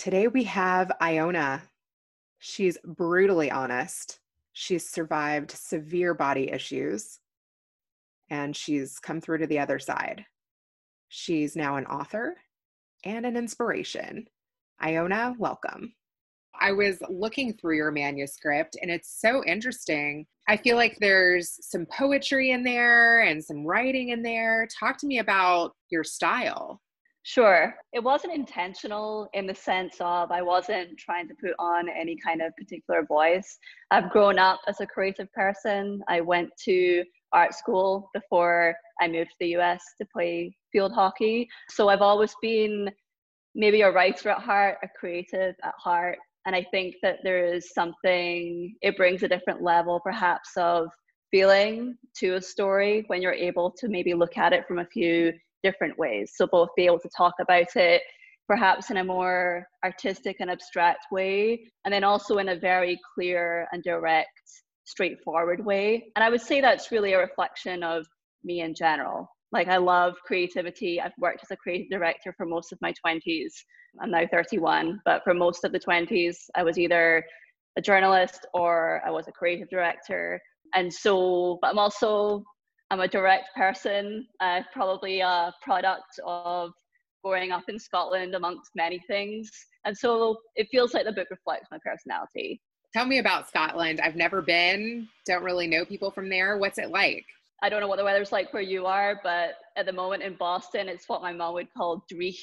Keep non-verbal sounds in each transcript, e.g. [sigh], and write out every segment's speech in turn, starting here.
Today we have Iona. She's brutally honest. She's survived severe body issues and she's come through to the other side. She's now an author and an inspiration. Iona, welcome. I was looking through your manuscript and it's so interesting. I feel like there's some poetry in there and some writing in there. Talk to me about your style. Sure. It wasn't intentional in the sense of I wasn't trying to put on any kind of particular voice. I've grown up as a creative person. I went to art school before I moved to the US to play field hockey. So I've always been maybe a writer at heart, a creative at heart. And I think that there is something, it brings a different level perhaps of feeling to a story when you're able to maybe look at it from a few different ways. So both be able to talk about it perhaps in a more artistic and abstract way, and then also in a very clear and direct, straightforward way. And I would say that's really a reflection of me in general. Like I love creativity. I've worked as a creative director for most of my 20s. I'm now 31, but for most of the 20s, I was either a journalist or I was a creative director. And so, but I'm also I'm a direct person, uh, probably a product of growing up in Scotland amongst many things. And so it feels like the book reflects my personality. Tell me about Scotland. I've never been, don't really know people from there. What's it like? I don't know what the weather's like where you are, but at the moment in Boston, it's what my mom would call dreich,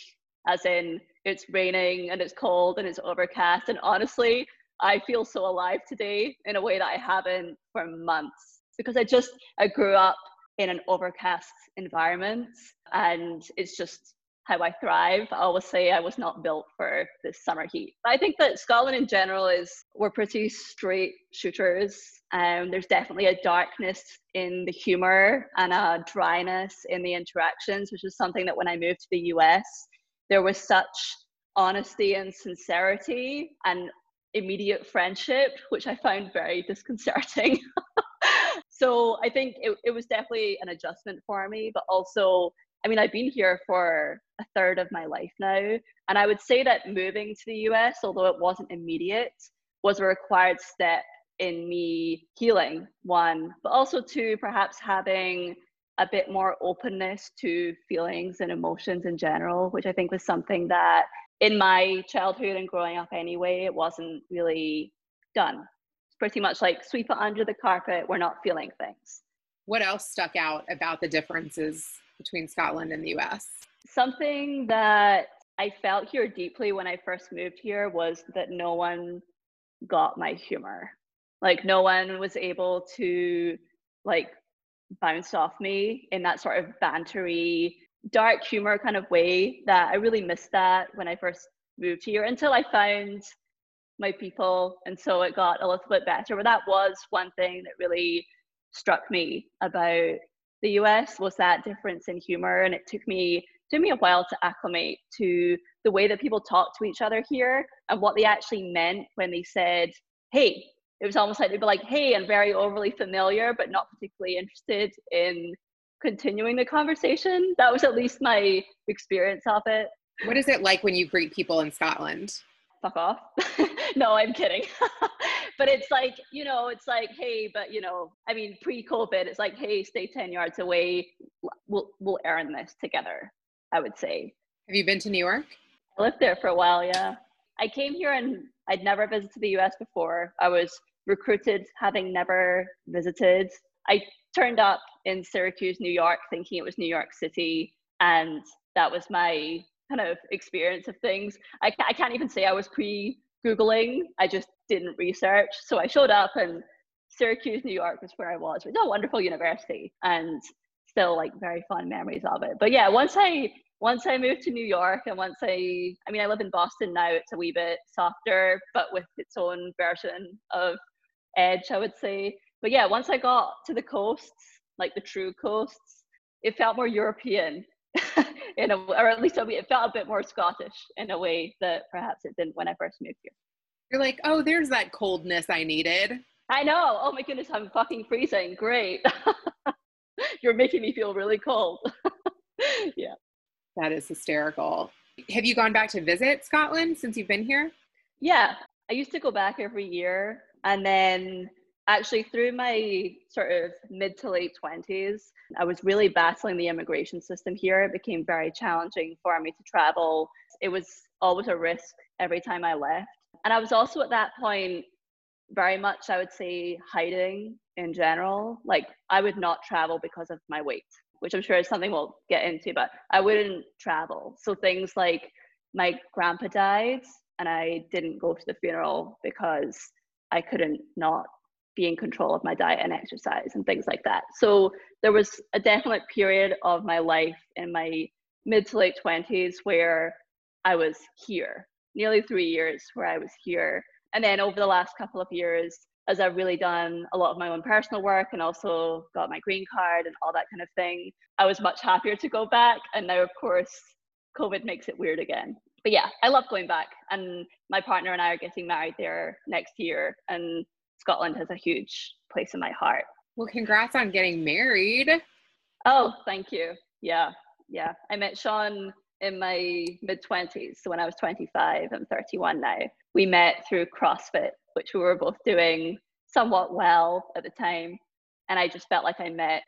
as in it's raining and it's cold and it's overcast. And honestly, I feel so alive today in a way that I haven't for months because I just, I grew up in an overcast environment and it's just how I thrive. I always say I was not built for this summer heat. I think that Scotland in general is we're pretty straight shooters. Um, there's definitely a darkness in the humor and a dryness in the interactions, which is something that when I moved to the US, there was such honesty and sincerity and immediate friendship, which I found very disconcerting. [laughs] so I think it, it was definitely an adjustment for me, but also, I mean, I've been here for a third of my life now. And I would say that moving to the US, although it wasn't immediate, was a required step in me healing, one, but also two, perhaps having a bit more openness to feelings and emotions in general, which I think was something that in my childhood and growing up anyway, it wasn't really done pretty much like sweep it under the carpet. We're not feeling things. What else stuck out about the differences between Scotland and the US? Something that I felt here deeply when I first moved here was that no one got my humor. Like no one was able to like bounce off me in that sort of bantery, dark humor kind of way that I really missed that when I first moved here until I found my people and so it got a little bit better. But that was one thing that really struck me about the us was that difference in humor and it took me took me a while to acclimate to the way that people talk to each other here and what they actually meant when they said hey it was almost like they'd be like hey and very overly familiar but not particularly interested in continuing the conversation. That was at least my experience of it. What is it like when you greet people in scotland? Fuck off. [laughs] [laughs] no, I'm kidding. [laughs] but it's like, you know, it's like, hey, but you know, I mean, pre-COVID, it's like, hey, stay 10 yards away. We'll we'll earn this together, I would say. Have you been to New York? I lived there for a while, yeah. I came here and I'd never visited the US before. I was recruited having never visited. I turned up in Syracuse, New York, thinking it was New York City. And that was my kind of experience of things. I, I can't even say I was pre Googling, I just didn't research. So I showed up and Syracuse, New York was where I was. It's a wonderful university and still like very fond memories of it. But yeah, once I once I moved to New York and once I, I mean, I live in Boston now, it's a wee bit softer, but with its own version of edge, I would say. But yeah, once I got to the coasts, like the true coasts, it felt more European [laughs] in a, or at least it felt a bit more Scottish in a way that perhaps it didn't when I first moved here. You're like, oh, there's that coldness I needed. I know. Oh my goodness, I'm fucking freezing. Great. [laughs] You're making me feel really cold. [laughs] yeah. That is hysterical. Have you gone back to visit Scotland since you've been here? Yeah. I used to go back every year. And then actually, through my sort of mid to late 20s, I was really battling the immigration system here. It became very challenging for me to travel. It was always a risk every time I left. And I was also at that point very much, I would say, hiding in general. Like, I would not travel because of my weight, which I'm sure is something we'll get into, but I wouldn't travel. So, things like my grandpa died, and I didn't go to the funeral because I couldn't not be in control of my diet and exercise and things like that. So, there was a definite period of my life in my mid to late 20s where I was here, nearly three years where I was here and then over the last couple of years, as I've really done a lot of my own personal work and also got my green card and all that kind of thing, I was much happier to go back. And now, of course, COVID makes it weird again. But yeah, I love going back. And my partner and I are getting married there next year. And Scotland has a huge place in my heart. Well, congrats on getting married. Oh, thank you. Yeah, yeah. I met Sean in my mid 20s. So when I was 25, I'm 31 now. We met through CrossFit, which we were both doing somewhat well at the time. And I just felt like I met,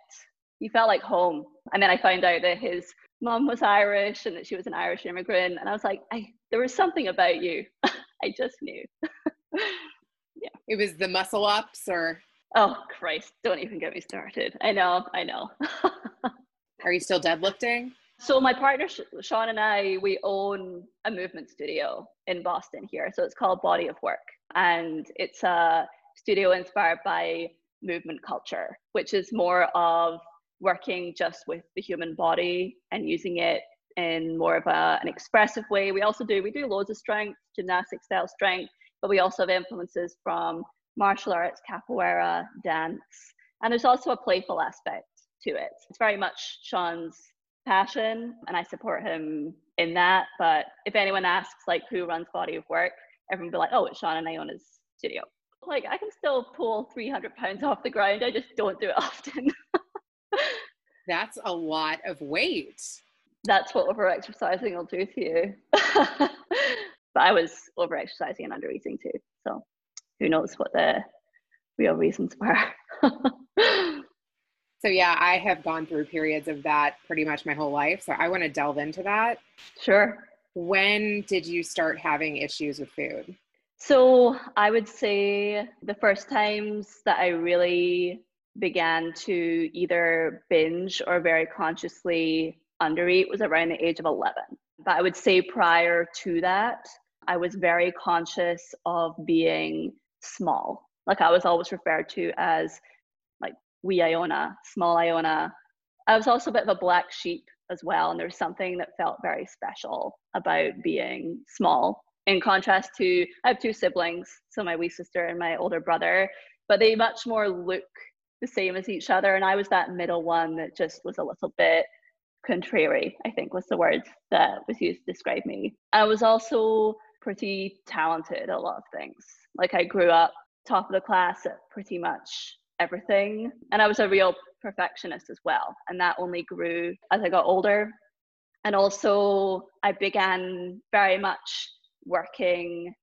he felt like home. And then I found out that his mom was Irish and that she was an Irish immigrant. And I was like, I, there was something about you. [laughs] I just knew. [laughs] yeah. It was the muscle ups or? Oh, Christ. Don't even get me started. I know. I know. [laughs] Are you still deadlifting? So my partner Sean and I, we own a movement studio in Boston here. So it's called Body of Work, and it's a studio inspired by movement culture, which is more of working just with the human body and using it in more of a, an expressive way. We also do we do loads of strength, gymnastic style strength, but we also have influences from martial arts, capoeira, dance, and there's also a playful aspect to it. It's very much Sean's passion and I support him in that. But if anyone asks like who runs body of work, everyone will be like, oh, it's Sean and Iona's studio. Like I can still pull 300 pounds off the ground. I just don't do it [laughs] often. That's a lot of weight. That's what over exercising will do to you. [laughs] but I was over exercising and under eating too. So who knows what the real reasons were. [laughs] So yeah, I have gone through periods of that pretty much my whole life. So I want to delve into that. Sure. When did you start having issues with food? So I would say the first times that I really began to either binge or very consciously undereat was around the age of 11. But I would say prior to that, I was very conscious of being small. Like I was always referred to as like wee Iona, small Iona. I was also a bit of a black sheep as well, and there's something that felt very special about being small. In contrast to, I have two siblings, so my wee sister and my older brother, but they much more look the same as each other. And I was that middle one that just was a little bit contrary, I think was the word that was used to describe me. I was also pretty talented at a lot of things. Like I grew up top of the class at pretty much everything. And I was a real perfectionist as well. And that only grew as I got older. And also, I began very much working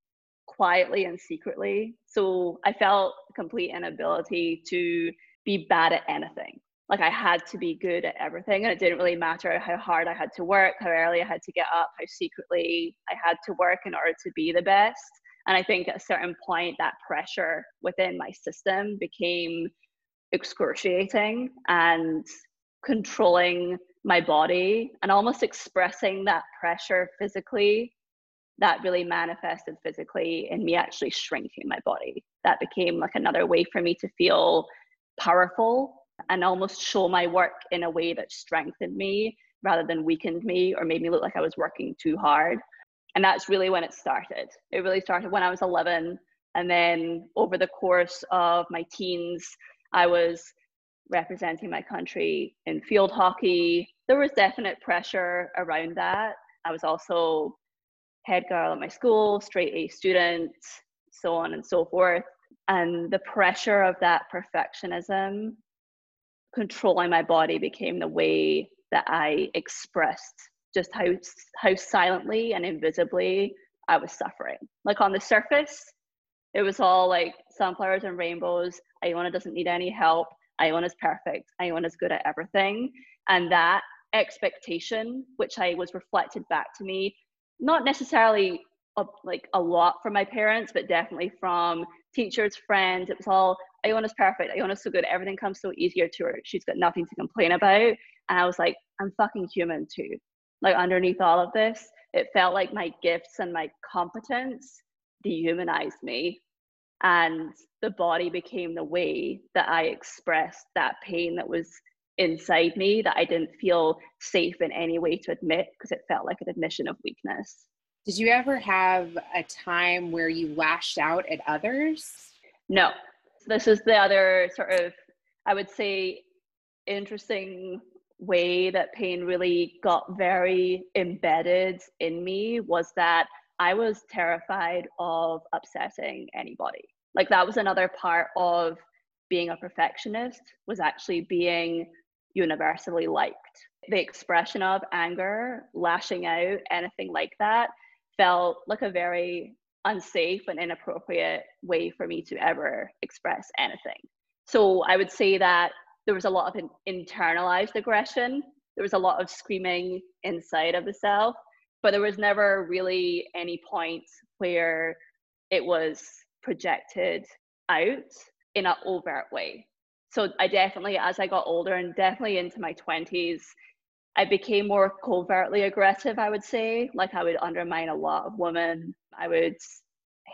quietly and secretly. So I felt complete inability to be bad at anything. Like I had to be good at everything, and it didn't really matter how hard I had to work, how early I had to get up, how secretly I had to work in order to be the best. And I think at a certain point, that pressure within my system became excruciating and controlling my body and almost expressing that pressure physically that really manifested physically in me actually shrinking my body. That became like another way for me to feel powerful and almost show my work in a way that strengthened me rather than weakened me or made me look like I was working too hard. And that's really when it started. It really started when I was 11. And then over the course of my teens, I was representing my country in field hockey. There was definite pressure around that. I was also head girl at my school, straight A student, so on and so forth. And the pressure of that perfectionism controlling my body became the way that I expressed just how how silently and invisibly I was suffering. Like on the surface, it was all like sunflowers and rainbows. Iona doesn't need any help. Iona's perfect. Iona's good at everything. And that expectation, which I was reflected back to me, not necessarily like a lot from my parents, but definitely from teachers, friends. It was all Iona's perfect. Iona's so good. Everything comes so easier to her. She's got nothing to complain about. And I was like, I'm fucking human too. Like underneath all of this, it felt like my gifts and my competence dehumanized me. And the body became the way that I expressed that pain that was inside me that I didn't feel safe in any way to admit because it felt like an admission of weakness. Did you ever have a time where you lashed out at others? No. This is the other sort of, I would say, interesting way that pain really got very embedded in me was that I was terrified of upsetting anybody. Like that was another part of being a perfectionist was actually being universally liked. The expression of anger, lashing out, anything like that felt like a very unsafe and inappropriate way for me to ever express anything. So I would say that there was a lot of internalized aggression. There was a lot of screaming inside of the self, but there was never really any point where it was projected out in an overt way. So I definitely, as I got older and definitely into my 20s, I became more covertly aggressive, I would say. Like I would undermine a lot of women. I would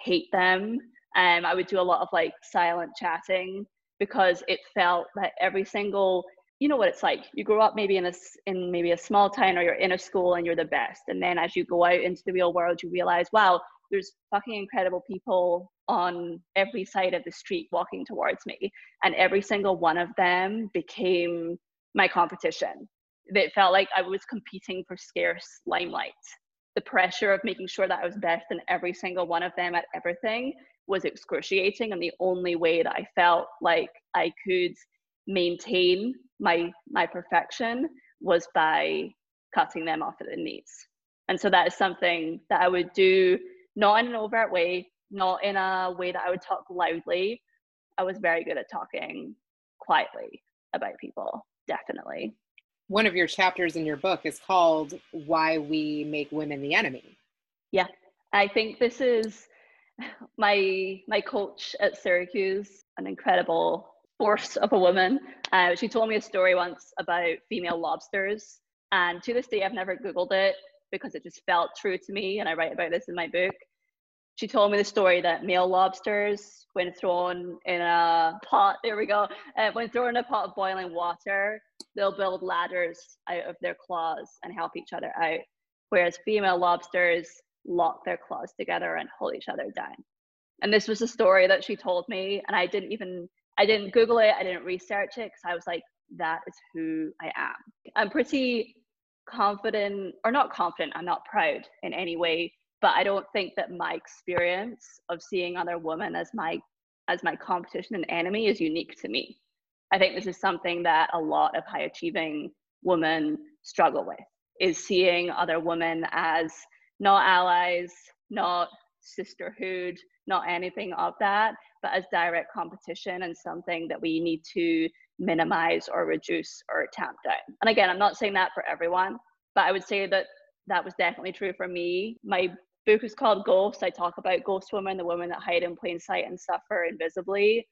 hate them. Um, I would do a lot of like silent chatting because it felt that every single you know what it's like you grow up maybe in a in maybe a small town or you're in a school and you're the best and then as you go out into the real world you realize wow there's fucking incredible people on every side of the street walking towards me and every single one of them became my competition it felt like I was competing for scarce limelight. The pressure of making sure that I was best in every single one of them at everything was excruciating. And the only way that I felt like I could maintain my my perfection was by cutting them off at the knees. And so that is something that I would do not in an overt way, not in a way that I would talk loudly. I was very good at talking quietly about people, definitely one of your chapters in your book is called Why We Make Women the Enemy. Yeah, I think this is my my coach at Syracuse, an incredible force of a woman. Uh, she told me a story once about female lobsters, and to this day, I've never Googled it because it just felt true to me, and I write about this in my book. She told me the story that male lobsters, when thrown in a pot, there we go, uh, when thrown in a pot of boiling water, they'll build ladders out of their claws and help each other out. Whereas female lobsters lock their claws together and hold each other down. And this was a story that she told me, and I didn't even I didn't Google it, I didn't research it because I was like, that is who I am. I'm pretty confident, or not confident, I'm not proud in any way, but I don't think that my experience of seeing other women as my as my competition and enemy is unique to me. I think this is something that a lot of high achieving women struggle with is seeing other women as not allies, not sisterhood, not anything of that, but as direct competition and something that we need to minimize or reduce or tamp down. And again, I'm not saying that for everyone, but I would say that that was definitely true for me. My book is called Ghosts. I talk about ghost women, the women that hide in plain sight and suffer invisibly.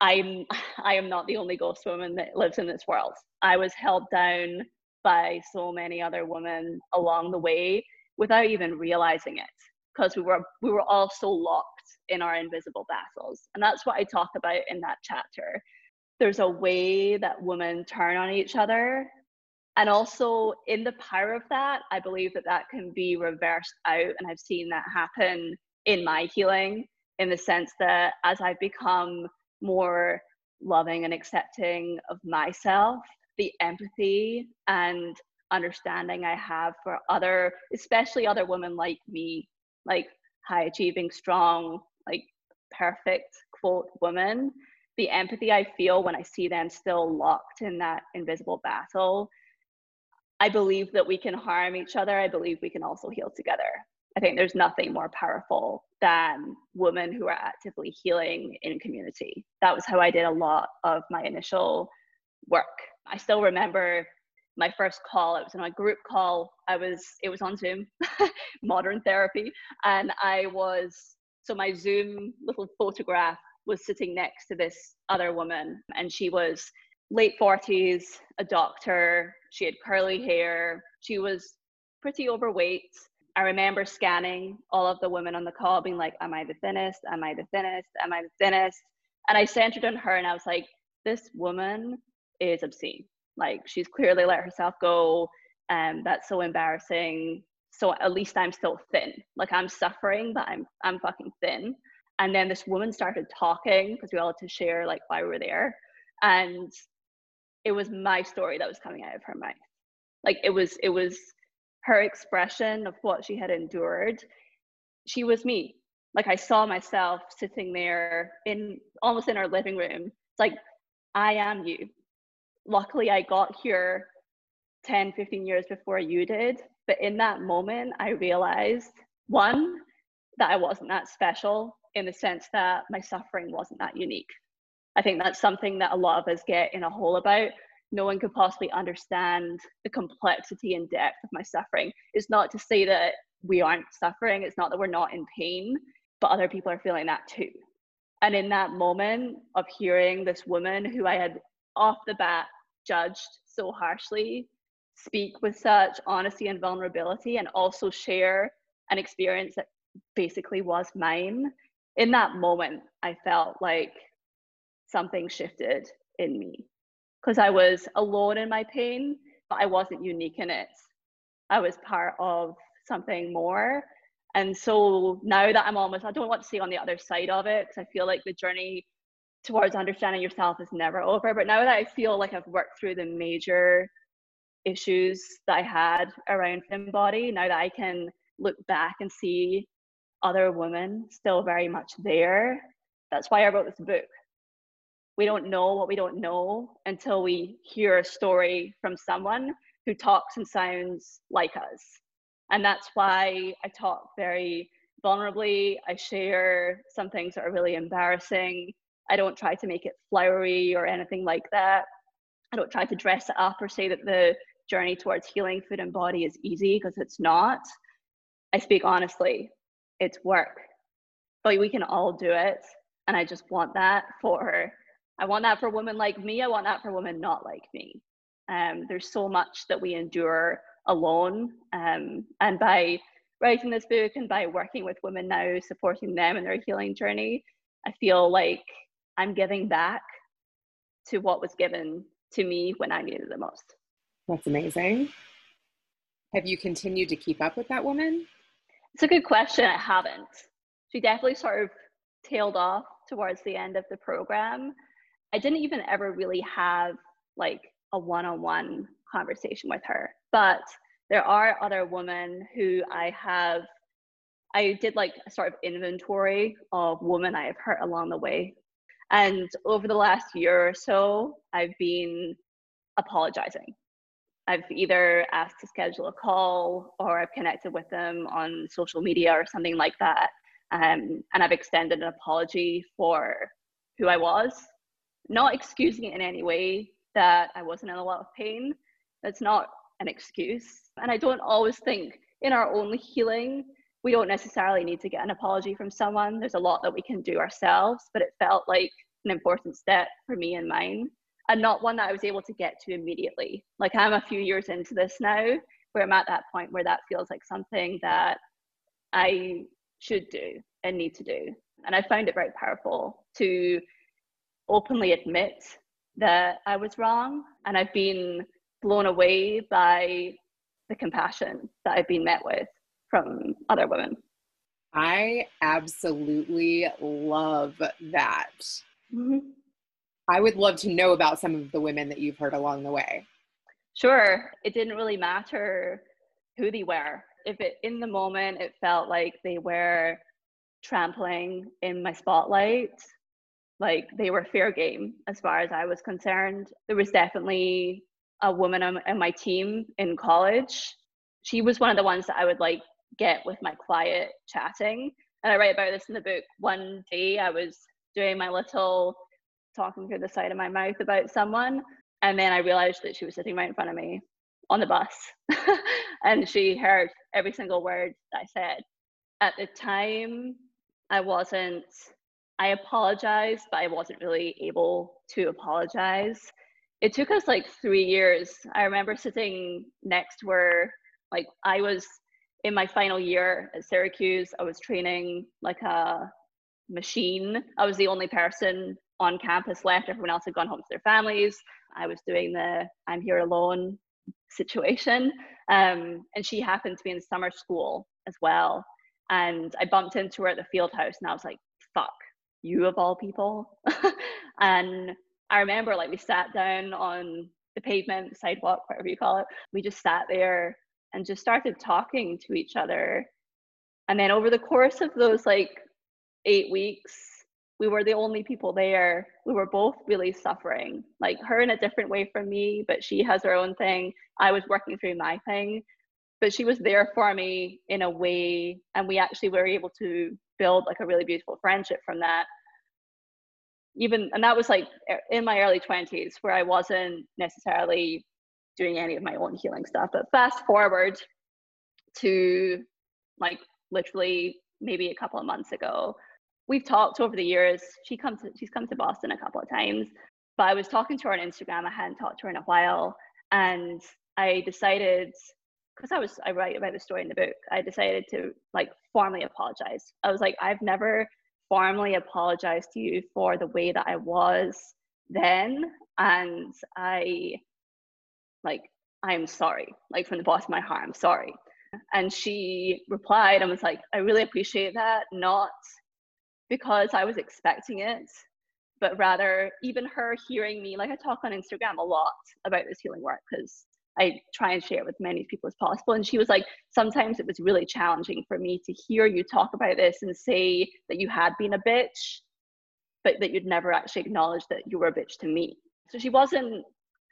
I'm [laughs] I am not the only ghost woman that lives in this world. I was held down by so many other women along the way without even realizing it because we were we were all so locked in our invisible battles and that's what i talk about in that chapter there's a way that women turn on each other and also in the power of that i believe that that can be reversed out and i've seen that happen in my healing in the sense that as i've become more loving and accepting of myself the empathy and understanding i have for other especially other women like me like high achieving strong like perfect quote women the empathy i feel when i see them still locked in that invisible battle I believe that we can harm each other. I believe we can also heal together. I think there's nothing more powerful than women who are actively healing in community. That was how I did a lot of my initial work. I still remember my first call. It was in a group call. I was it was on Zoom, [laughs] modern therapy, and I was so my Zoom little photograph was sitting next to this other woman, and she was late 40s, a doctor. She had curly hair. She was pretty overweight. I remember scanning all of the women on the call, being like, Am I the thinnest? Am I the thinnest? Am I the thinnest? And I centered on her and I was like, This woman is obscene. Like, she's clearly let herself go. And um, that's so embarrassing. So at least I'm still thin. Like, I'm suffering, but I'm, I'm fucking thin. And then this woman started talking because we all had to share, like, why we were there. And it was my story that was coming out of her mouth. Like it was it was her expression of what she had endured. She was me. Like i saw myself sitting there in almost in our living room. It's like i am you. Luckily i got here 10 15 years before you did but in that moment i realized one that i wasn't that special in the sense that my suffering wasn't that unique I think that's something that a lot of us get in a hole about. No one could possibly understand the complexity and depth of my suffering. It's not to say that we aren't suffering, it's not that we're not in pain, but other people are feeling that too. And in that moment of hearing this woman who I had off the bat judged so harshly speak with such honesty and vulnerability and also share an experience that basically was mine, in that moment, I felt like something shifted in me because I was alone in my pain, but I wasn't unique in it. I was part of something more. And so now that I'm almost, I don't want to say on the other side of it because I feel like the journey towards understanding yourself is never over. But now that I feel like I've worked through the major issues that I had around thin body, now that I can look back and see other women still very much there, that's why I wrote this book we don't know what we don't know until we hear a story from someone who talks and sounds like us. And that's why I talk very vulnerably. I share some things that are really embarrassing. I don't try to make it flowery or anything like that. I don't try to dress it up or say that the journey towards healing food and body is easy because it's not. I speak honestly, it's work, but we can all do it. And I just want that for I want that for women like me. I want that for women not like me. Um, there's so much that we endure alone. Um, and by writing this book and by working with women now, supporting them in their healing journey, I feel like I'm giving back to what was given to me when I needed it the most. That's amazing. Have you continued to keep up with that woman? It's a good question. I haven't. She definitely sort of tailed off towards the end of the program. I didn't even ever really have like a one-on-one conversation with her. But there are other women who I have I did like a sort of inventory of women I have hurt along the way. And over the last year or so, I've been apologizing. I've either asked to schedule a call or I've connected with them on social media or something like that. Um, and I've extended an apology for who I was not excusing it in any way that I wasn't in a lot of pain. That's not an excuse. And I don't always think in our own healing, we don't necessarily need to get an apology from someone. There's a lot that we can do ourselves, but it felt like an important step for me and mine, and not one that I was able to get to immediately. Like I'm a few years into this now, where I'm at that point where that feels like something that I should do and need to do. And I found it very powerful to openly admit that I was wrong. And I've been blown away by the compassion that I've been met with from other women. I absolutely love that. Mm-hmm. I would love to know about some of the women that you've heard along the way. Sure. It didn't really matter who they were. If it in the moment it felt like they were trampling in my spotlight, like they were fair game as far as I was concerned. There was definitely a woman on, my team in college. She was one of the ones that I would like get with my quiet chatting. And I write about this in the book. One day I was doing my little talking through the side of my mouth about someone. And then I realized that she was sitting right in front of me on the bus. [laughs] and she heard every single word I said. At the time, I wasn't, I apologized, but I wasn't really able to apologize. It took us like three years. I remember sitting next her, like I was in my final year at Syracuse, I was training like a machine. I was the only person on campus left. Everyone else had gone home to their families. I was doing the I'm here alone situation. Um, and she happened to be in summer school as well. And I bumped into her at the field house and I was like, fuck, you of all people. [laughs] and I remember like we sat down on the pavement, sidewalk, whatever you call it. We just sat there and just started talking to each other. And then over the course of those like eight weeks, we were the only people there. We were both really suffering, like her in a different way from me, but she has her own thing. I was working through my thing, but she was there for me in a way. And we actually were able to build like a really beautiful friendship from that. Even, and that was like in my early 20s where I wasn't necessarily doing any of my own healing stuff. But fast forward to like literally maybe a couple of months ago, we've talked over the years. She comes, to, she's come to Boston a couple of times, but I was talking to her on Instagram. I hadn't talked to her in a while, and I decided because I was I write about the story in the book. I decided to like formally apologize. I was like, I've never formally apologized to you for the way that I was then, and I like i'm sorry like from the bottom of my heart i'm sorry and she replied and was like i really appreciate that not because i was expecting it but rather even her hearing me like i talk on instagram a lot about this healing work because i try and share it with many people as possible and she was like sometimes it was really challenging for me to hear you talk about this and say that you had been a bitch but that you'd never actually acknowledged that you were a bitch to me so she wasn't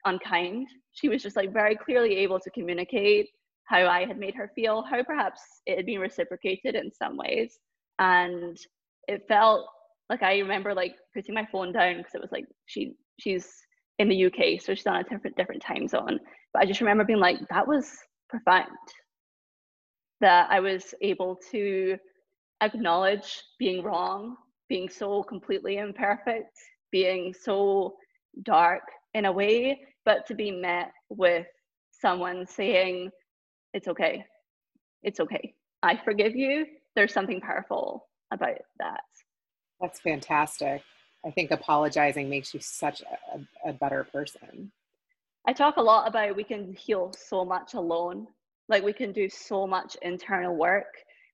unkind. She was just like very clearly able to communicate how I had made her feel, how perhaps it had been reciprocated in some ways. And it felt like I remember like putting my phone down because it was like she she's in the UK, so she's on a different different time zone. But I just remember being like, that was profound. That I was able to acknowledge being wrong, being so completely imperfect, being so dark in a way but to be met with someone saying, it's okay, it's okay, I forgive you, there's something powerful about that. That's fantastic. I think apologizing makes you such a, a better person. I talk a lot about we can heal so much alone, like we can do so much internal work,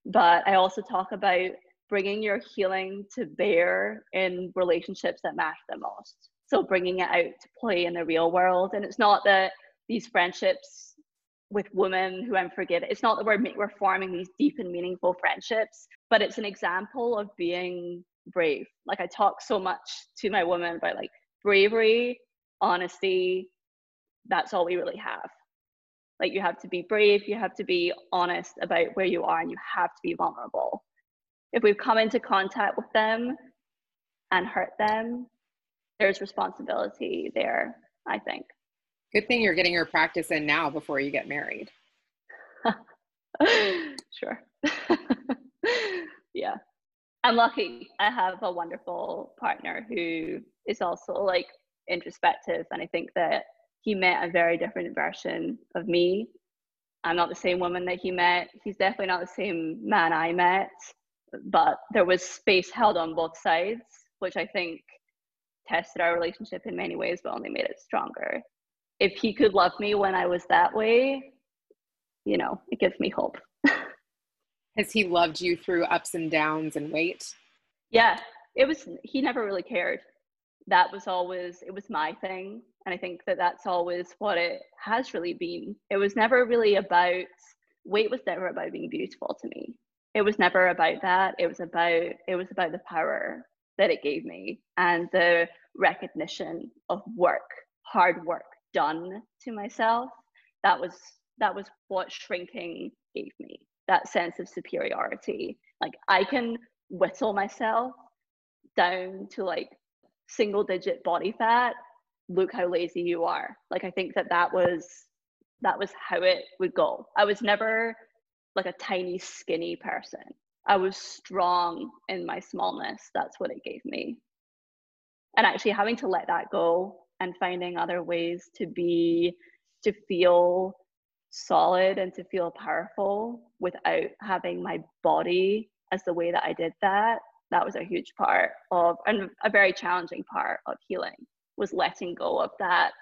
but I also talk about bringing your healing to bear in relationships that matter the most. So bringing it out to play in the real world. And it's not that these friendships with women who i'm forgetting it's not that we're, we're forming these deep and meaningful friendships but it's an example of being brave like i talk so much to my women about like bravery honesty that's all we really have like you have to be brave you have to be honest about where you are and you have to be vulnerable if we've come into contact with them and hurt them there's responsibility there, I think. Good thing you're getting your practice in now before you get married. [laughs] sure. [laughs] yeah. I'm lucky. I have a wonderful partner who is also like introspective. And I think that he met a very different version of me. I'm not the same woman that he met. He's definitely not the same man I met. But there was space held on both sides, which I think tested our relationship in many ways, but only made it stronger. if he could love me when I was that way, you know, it gives me hope. Has he loved you through ups and downs and weight? Yeah, it was, he never really cared. That was always, it was my thing. And I think that that's always what it has really been. It was never really about, weight was never about being beautiful to me. It was never about that. It was about, it was about the power that it gave me and the recognition of work, hard work done to myself. That was, that was what shrinking gave me that sense of superiority. Like I can whittle myself down to like single digit body fat. Look how lazy you are. Like I think that that was that was how it would go. I was never like a tiny skinny person. I was strong in my smallness. That's what it gave me. And actually having to let that go and finding other ways to be to feel solid and to feel powerful without having my body as the way that I did that. That was a huge part of, and a very challenging part of healing was letting go of that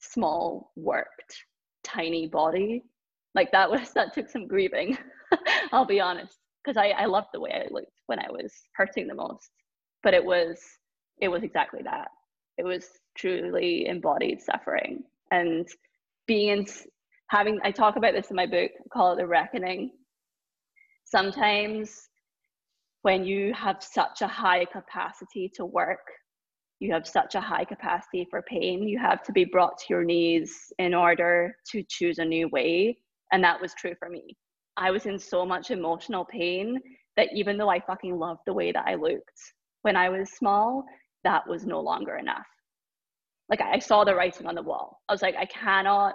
small, worked, tiny body. Like that was, [laughs] that took some grieving, [laughs] I'll be honest, because I, I loved the way I looked when I was hurting the most. But it was, it was exactly that. It was truly embodied suffering and being in having i talk about this in my book call it the reckoning. Sometimes when you have such a high capacity to work you have such a high capacity for pain you have to be brought to your knees in order to choose a new way. And that was true for me. I was in so much emotional pain that even though i fucking loved the way that i looked when i was small that was no longer enough. Like i saw the writing on the wall. I was like i cannot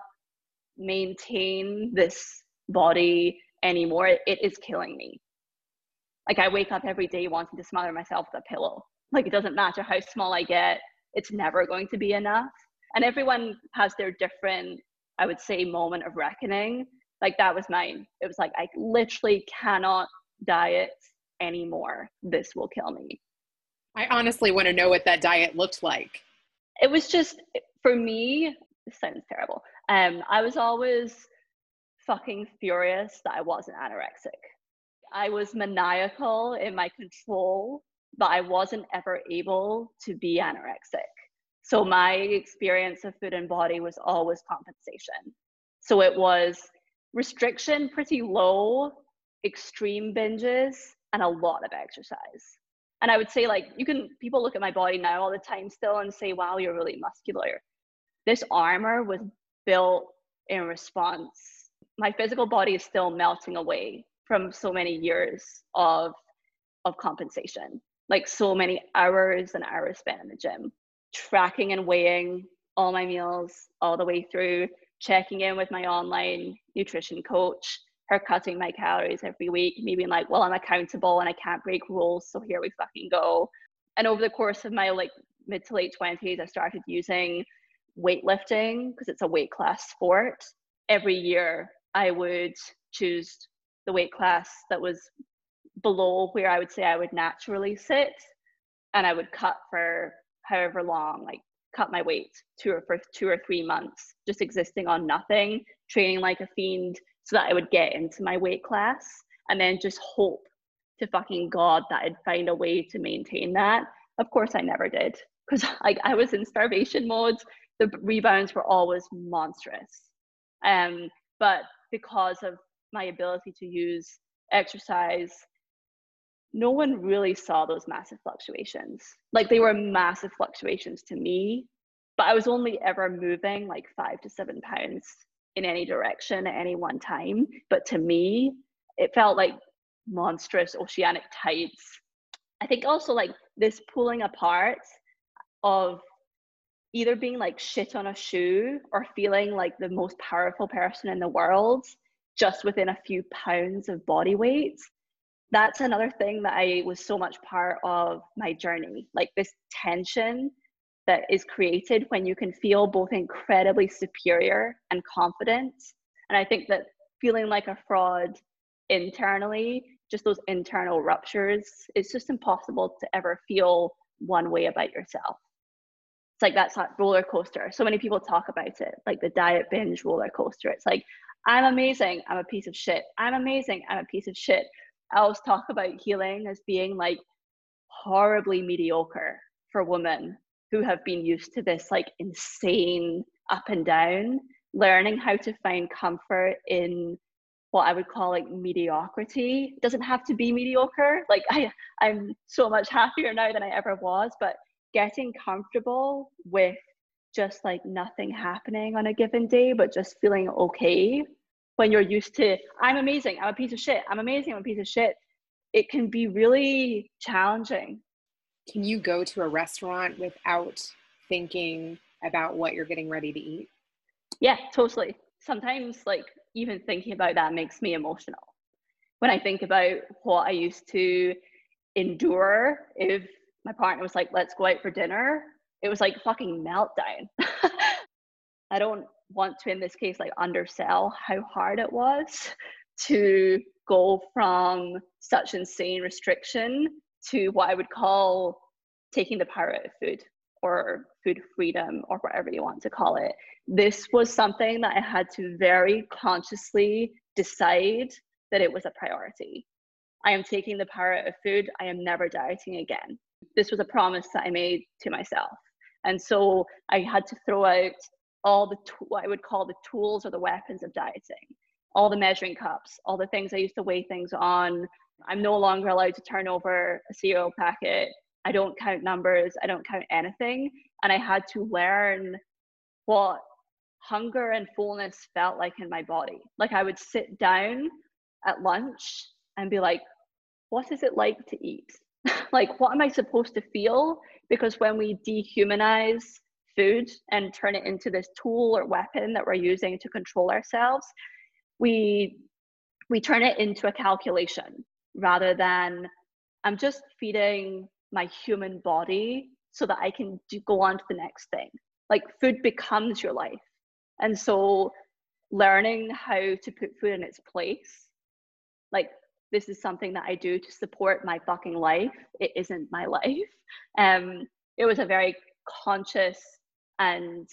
maintain this body anymore. It is killing me. Like I wake up every day wanting to smother myself with a pillow. Like it doesn't matter how small I get, it's never going to be enough. And everyone has their different, I would say, moment of reckoning. Like that was mine. It was like I literally cannot diet anymore. This will kill me. I honestly want to know what that diet looked like. It was just for me, this sounds terrible. Um, I was always fucking furious that I wasn't anorexic. I was maniacal in my control, but I wasn't ever able to be anorexic. So my experience of food and body was always compensation. So it was restriction pretty low, extreme binges, and a lot of exercise. And I would say, like, you can, people look at my body now all the time still and say, wow, you're really muscular. This armor was built in response. My physical body is still melting away from so many years of of compensation, like so many hours and hours spent in the gym, tracking and weighing all my meals all the way through, checking in with my online nutrition coach, her cutting my calories every week, me being like, well, I'm accountable and I can't break rules, so here we fucking go. And over the course of my like mid to late 20s, I started using weightlifting because it's a weight class sport. Every year, I would choose the weight class that was below where I would say I would naturally sit, and I would cut for however long, like cut my weight two or for two or three months, just existing on nothing, training like a fiend, so that I would get into my weight class, and then just hope to fucking God that I'd find a way to maintain that. Of course, I never did because like I was in starvation mode the rebounds were always monstrous. Um, but because of my ability to use exercise, no one really saw those massive fluctuations. Like they were massive fluctuations to me, but I was only ever moving like five to seven pounds in any direction at any one time. But to me, it felt like monstrous oceanic tides. I think also like this pulling apart of either being like shit on a shoe or feeling like the most powerful person in the world just within a few pounds of body weight that's another thing that i was so much part of my journey. Like this tension that is created when you can feel both incredibly superior and confident. And i think that feeling like a fraud internally just those internal ruptures it's just impossible to ever feel one way about yourself It's like that's that roller coaster. So many people talk about it, like the diet binge roller coaster. It's like, I'm amazing, I'm a piece of shit. I'm amazing, I'm a piece of shit. I always talk about healing as being like horribly mediocre for women who have been used to this like insane up and down, learning how to find comfort in what I would call like mediocrity. It doesn't have to be mediocre. Like I I'm so much [laughs] happier now than I ever was, but getting comfortable with just like nothing happening on a given day, but just feeling okay when you're used to I'm amazing, I'm a piece of shit, I'm amazing, I'm a piece of shit. It can be really challenging. Can you go to a restaurant without thinking about what you're getting ready to eat? Yeah, totally. Sometimes like even thinking about that makes me emotional. When I think about what I used to endure if my partner was like, let's go out for dinner, it was like fucking meltdown. [laughs] I don't want to, in this case, like undersell how hard it was to go from such insane restriction to what I would call taking the power out of food or food freedom or whatever you want to call it. This was something that I had to very consciously decide that it was a priority. I am taking the power out of food. I am never dieting again. This was a promise that I made to myself. And so I had to throw out all the what I would call the tools or the weapons of dieting, all the measuring cups, all the things I used to weigh things on. I'm no longer allowed to turn over a cereal packet. I don't count numbers. I don't count anything. And I had to learn what hunger and fullness felt like in my body. Like I would sit down at lunch and be like, what is it like to eat? [laughs] like, what am I supposed to feel? Because when we dehumanize food and turn it into this tool or weapon that we're using to control ourselves, we we turn it into a calculation rather than I'm just feeding my human body so that I can do, go on to the next thing. Like food becomes your life. And so learning how to put food in its place, like this is something that I do to support my fucking life. It isn't my [laughs] life. Um, it was a very conscious and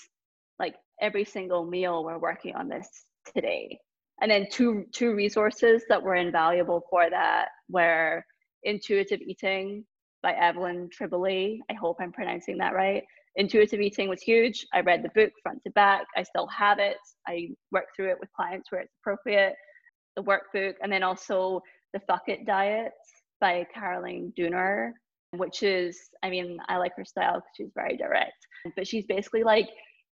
like every single meal we're working on this today. And then two two resources that were invaluable for that were intuitive eating by Evelyn Tribole. I hope I'm pronouncing that right. Intuitive eating was huge. I read the book front to back. I still have it. I work through it with clients where it's appropriate. The workbook, and then also the Fuck It Diet by Caroline Dooner, which is, I mean, I like her style because she's very direct. But she's basically like,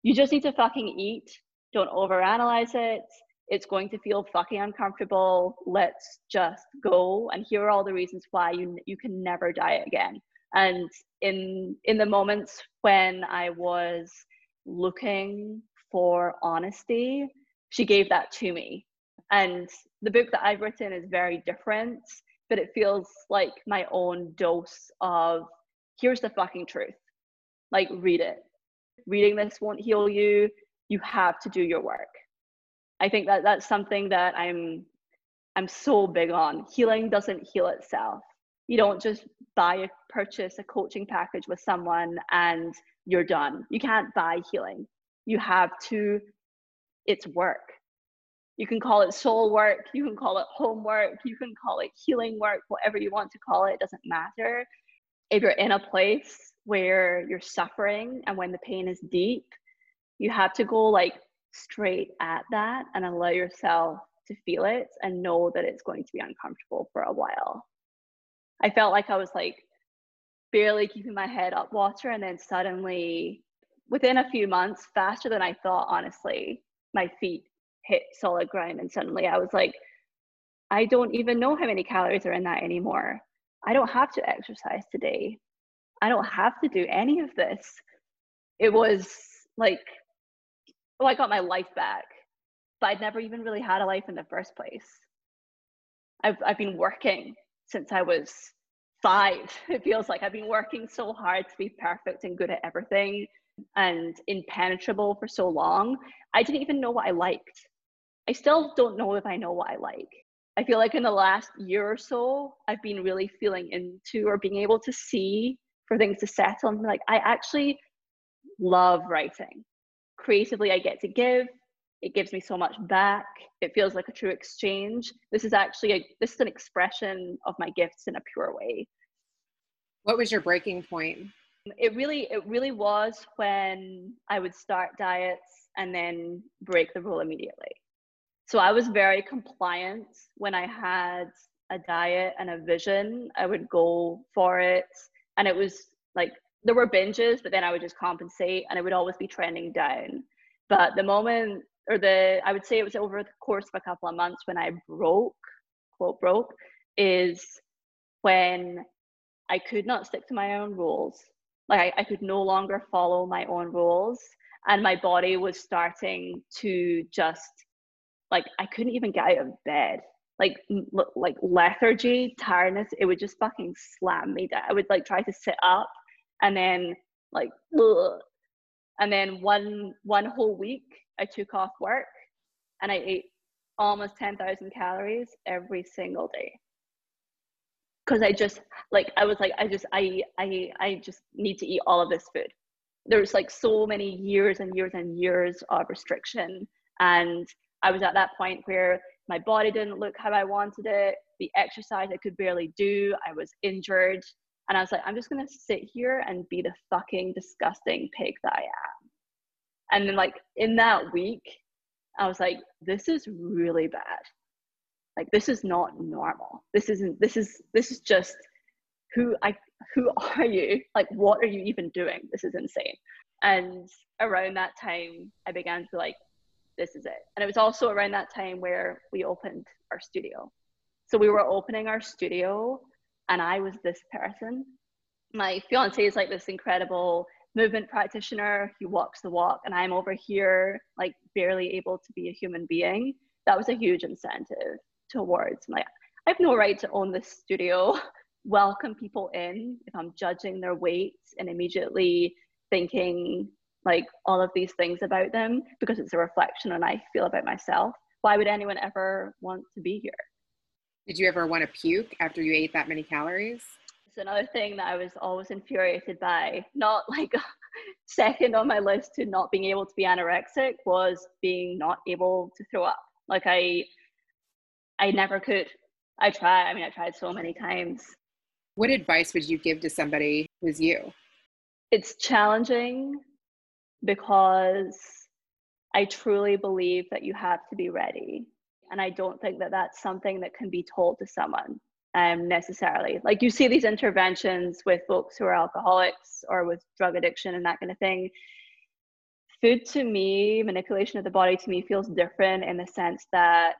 you just need to fucking eat. Don't overanalyze it. It's going to feel fucking uncomfortable. Let's just go. And here are all the reasons why you you can never diet again. And in in the moments when i was looking for honesty she gave that to me and the book that i've written is very different but it feels like my own dose of here's the fucking truth like read it reading this won't heal you you have to do your work I think that that's something that I'm I'm so big on. Healing doesn't heal itself. You don't just buy a purchase a coaching package with someone and you're done. You can't buy healing. You have to it's work. You can call it soul work, you can call it homework, you can call it healing work, whatever you want to call it, it doesn't matter. If you're in a place where you're suffering and when the pain is deep, you have to go like straight at that and allow yourself to feel it and know that it's going to be uncomfortable for a while. I felt like I was like barely keeping my head up water and then suddenly within a few months faster than I thought honestly my feet hit solid ground and suddenly I was like I don't even know how many calories are in that anymore. I don't have to exercise today. I don't have to do any of this. It was like oh, I got my life back. But I'd never even really had a life in the first place. I've I've been working since I was five. [laughs] It feels like I've been working so hard to be perfect and good at everything and impenetrable for so long. I didn't even know what I liked. I still don't know if I know what I like. I feel like in the last year or so, I've been really feeling into or being able to see for things to settle and like, I actually love writing. Creatively, I get to give. It gives me so much back. It feels like a true exchange. This is actually a, this is an expression of my gifts in a pure way. What was your breaking point? It really, it really was when I would start diets and then break the rule immediately. So I was very compliant when I had a diet and a vision. I would go for it. And it was like there were binges, but then I would just compensate and it would always be trending down. But the moment or the I would say it was over the course of a couple of months when I broke, quote broke, is when I could not stick to my own rules. Like I, I could no longer follow my own rules. And my body was starting to just like I couldn't even get out of bed. Like like lethargy, tiredness, it would just fucking slam me down. I would like try to sit up and then like ugh. and then one one whole week I took off work and I ate almost 10,000 calories every single day because I just like I was like I just I I I just need to eat all of this food. There's like so many years and years and years of restriction, and I was at that point where my body didn't look how I wanted it. The exercise I could barely do. I was injured, and I was like, I'm just gonna sit here and be the fucking disgusting pig that I am. And then like in that week, I was like, this is really bad like this is not normal this isn't this is this is just who i who [laughs] are you like what are you even doing this is insane and around that time i began to like this is it. And it was also around that time where we opened our studio. So we were opening our studio and i was this person. My fiance is like this incredible movement practitioner. He walks the walk and i'm over here like barely able to be a human being. That was a huge incentive towards like I have no right to own this studio, [laughs] welcome people in if I'm judging their weight and immediately thinking like all of these things about them because it's a reflection on I feel about myself. Why would anyone ever want to be here? Did you ever want to puke after you ate that many calories? It's another thing that I was always infuriated by. Not like [laughs] second on my list to not being able to be anorexic was being not able to throw up. Like I I never could. I tried. I mean, I tried so many times. What advice would you give to somebody who's you? It's challenging because I truly believe that you have to be ready. And I don't think that that's something that can be told to someone um, necessarily. Like you see these interventions with folks who are alcoholics or with drug addiction and that kind of thing. Food to me, manipulation of the body to me feels different in the sense that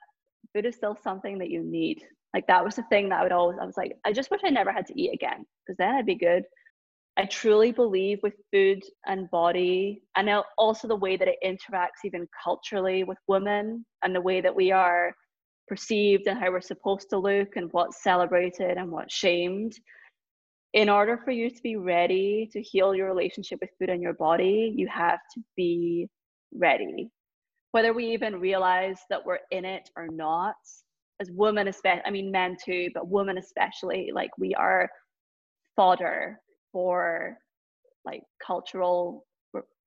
food is still something that you need. Like that was the thing that I would always, I was like, I just wish I never had to eat again because then I'd be good. I truly believe with food and body, and also the way that it interacts even culturally with women and the way that we are perceived and how we're supposed to look and what's celebrated and what's shamed. In order for you to be ready to heal your relationship with food and your body, you have to be ready whether we even realize that we're in it or not as women especially i mean men too but women especially like we are fodder for like cultural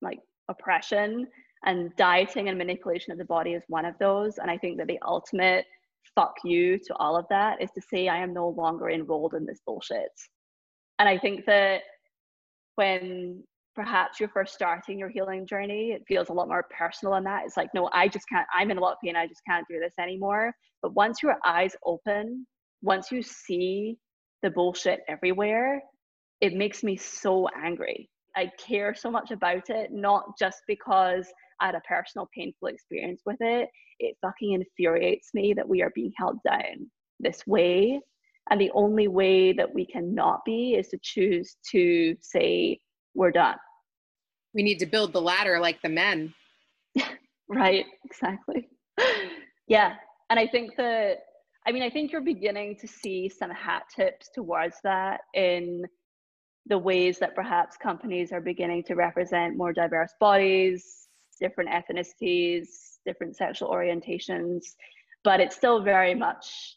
like oppression and dieting and manipulation of the body is one of those and i think that the ultimate fuck you to all of that is to say i am no longer enrolled in this bullshit and i think that when perhaps you're first starting your healing journey, it feels a lot more personal than that. It's like, no, I just can't, I'm in a lot of pain. I just can't do this anymore. But once your eyes open, once you see the bullshit everywhere, it makes me so angry. I care so much about it, not just because I had a personal painful experience with it. It fucking infuriates me that we are being held down this way. And the only way that we can not be is to choose to say, we're done. We need to build the ladder like the men. [laughs] right, exactly. [laughs] yeah. And I think that, I mean, I think you're beginning to see some hat tips towards that in the ways that perhaps companies are beginning to represent more diverse bodies, different ethnicities, different sexual orientations, but it's still very much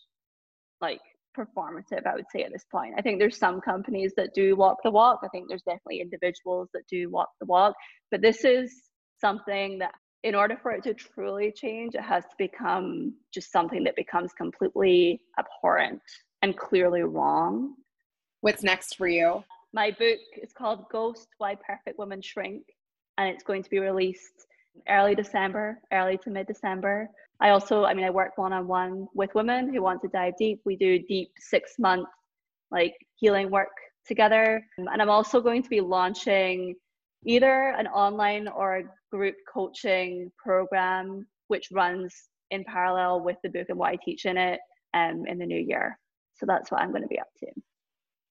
like performative, I would say, at this point. I think there's some companies that do walk the walk. I think there's definitely individuals that do walk the walk. But this is something that, in order for it to truly change, it has to become just something that becomes completely abhorrent and clearly wrong. What's next for you? My book is called Ghost Why Perfect Women Shrink, and it's going to be released early December, early to mid December. I also, I mean, I work one on one with women who want to dive deep. We do deep six month like healing work together. And I'm also going to be launching either an online or a group coaching program, which runs in parallel with the book and what I teach in it um, in the new year. So that's what I'm going to be up to.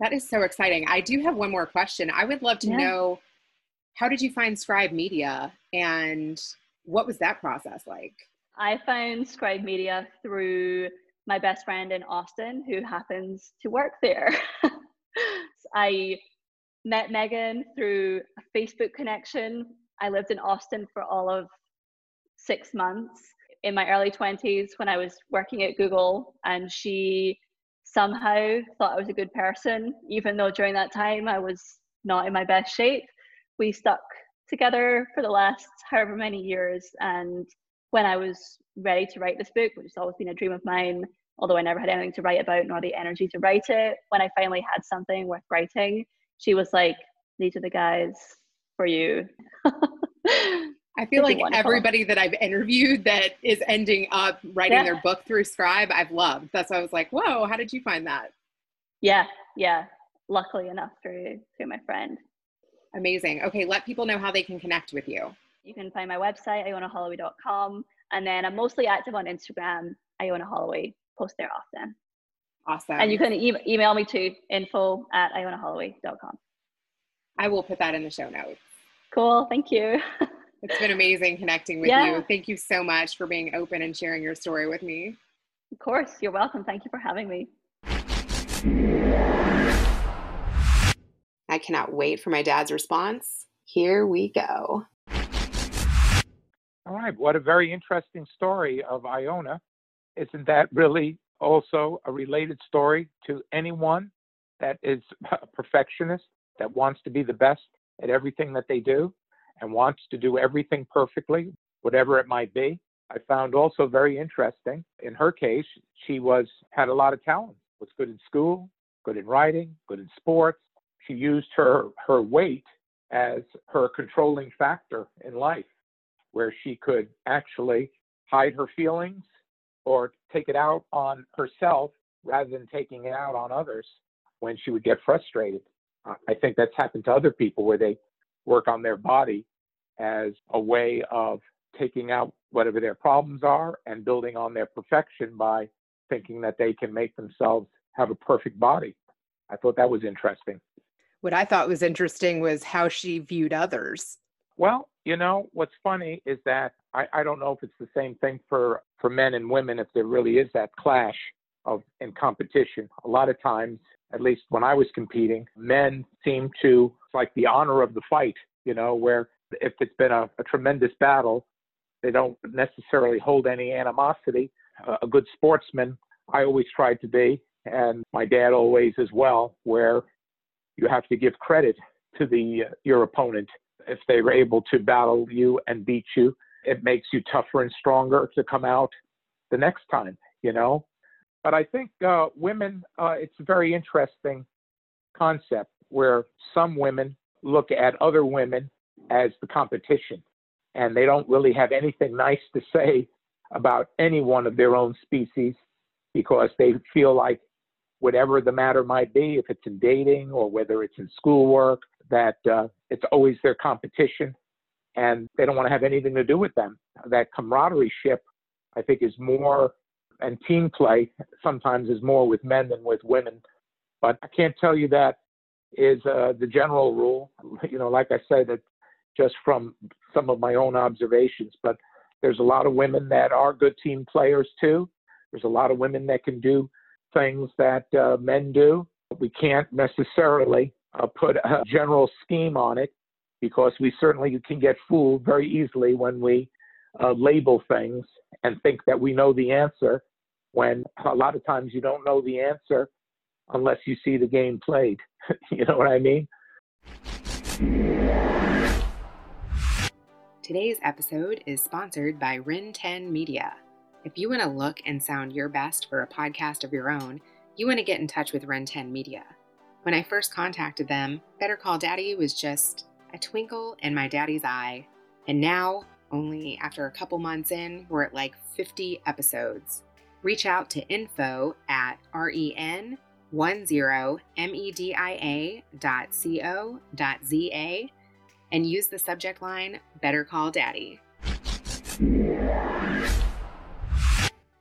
That is so exciting. I do have one more question. I would love to yeah. know how did you find Scribe Media and what was that process like? I found Scribe Media through my best friend in Austin who happens to work there. [laughs] I met Megan through a Facebook connection. I lived in Austin for all of six months in my early 20s when I was working at Google, and she somehow thought I was a good person, even though during that time I was not in my best shape we stuck together for the last however many years. And when I was ready to write this book, which has always been a dream of mine, although I never had anything to write about nor the energy to write it, when I finally had something worth writing, she was like, These are the guys for you. [laughs] I feel like everybody that I've interviewed that is ending up writing yeah. their book through Scribe, I've loved. That's why I was like, whoa, how did you find that? Yeah, yeah. Luckily enough through through my friend. Amazing. Okay, let people know how they can connect with you. You can find my website, ionaholloway.com. And then I'm mostly active on Instagram, Iona Holloway, post there often. Awesome. And you can e- email me to info at ionaholloway.com. I will put that in the show notes. Cool. Thank you. [laughs] it's been amazing connecting with yeah. you. Thank you so much for being open and sharing your story with me. Of course. You're welcome. Thank you for having me. I cannot wait for my dad's response. Here we go. All right. What a very interesting story of Iona. Isn't that really also a related story to anyone that is a perfectionist, that wants to be the best at everything that they do and wants to do everything perfectly, whatever it might be? I found also very interesting in her case, she was had a lot of talent, was good in school, good in writing, good in sports, she used her her weight as her controlling factor in life, where she could actually hide her feelings or take it out on herself rather than taking it out on others when she would get frustrated. I think that's happened to other people where they work on their body as a way of taking out whatever their problems are and building on their perfection by thinking that they can make themselves have a perfect body. I thought that was interesting what I thought was interesting was how she viewed others. Well, you know, what's funny is that I, I don't know if it's the same thing for, for men and women, if there really is that clash of in competition. A lot of times, at least when I was competing, men seem to like the honor of the fight, you know, where if it's been a, a tremendous battle, they don't necessarily hold any animosity. Uh, a good sportsman, I always tried to be, and my dad always as well, where you have to give credit to the uh, your opponent if they were able to battle you and beat you. It makes you tougher and stronger to come out the next time, you know. But I think uh, women, uh, it's a very interesting concept where some women look at other women as the competition, and they don't really have anything nice to say about any one of their own species because they feel like whatever the matter might be, if it's in dating or whether it's in schoolwork, that uh, it's always their competition and they don't want to have anything to do with them. That camaraderie ship, I think, is more, and team play sometimes is more with men than with women. But I can't tell you that is uh, the general rule. [laughs] You know, like I said, that just from some of my own observations, but there's a lot of women that are good team players too. There's a lot of women that can do things that uh, men do. We can't necessarily uh, put a general scheme on it because we certainly can get fooled very easily when we uh, label things and think that we know the answer when a lot of times you don't know the answer unless you see the game played. [laughs] you know what I mean? Today's episode is sponsored by Ren 10 Media. If you want to look and sound your best for a podcast of your own, you want to get in touch with Ren 10 Media. When I first contacted them, Better Call Daddy was just a twinkle in my daddy's eye. And now, only after a couple months in, we're at like 50 episodes. Reach out to info at ren10media.co.za and use the subject line Better Call Daddy.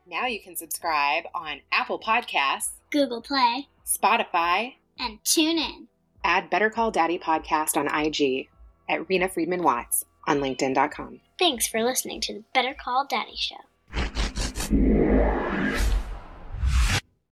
Now you can subscribe on Apple Podcasts, Google Play, Spotify, and tune in. Add Better Call Daddy podcast on IG at Rena Friedman Watts on LinkedIn.com. Thanks for listening to the Better Call Daddy Show.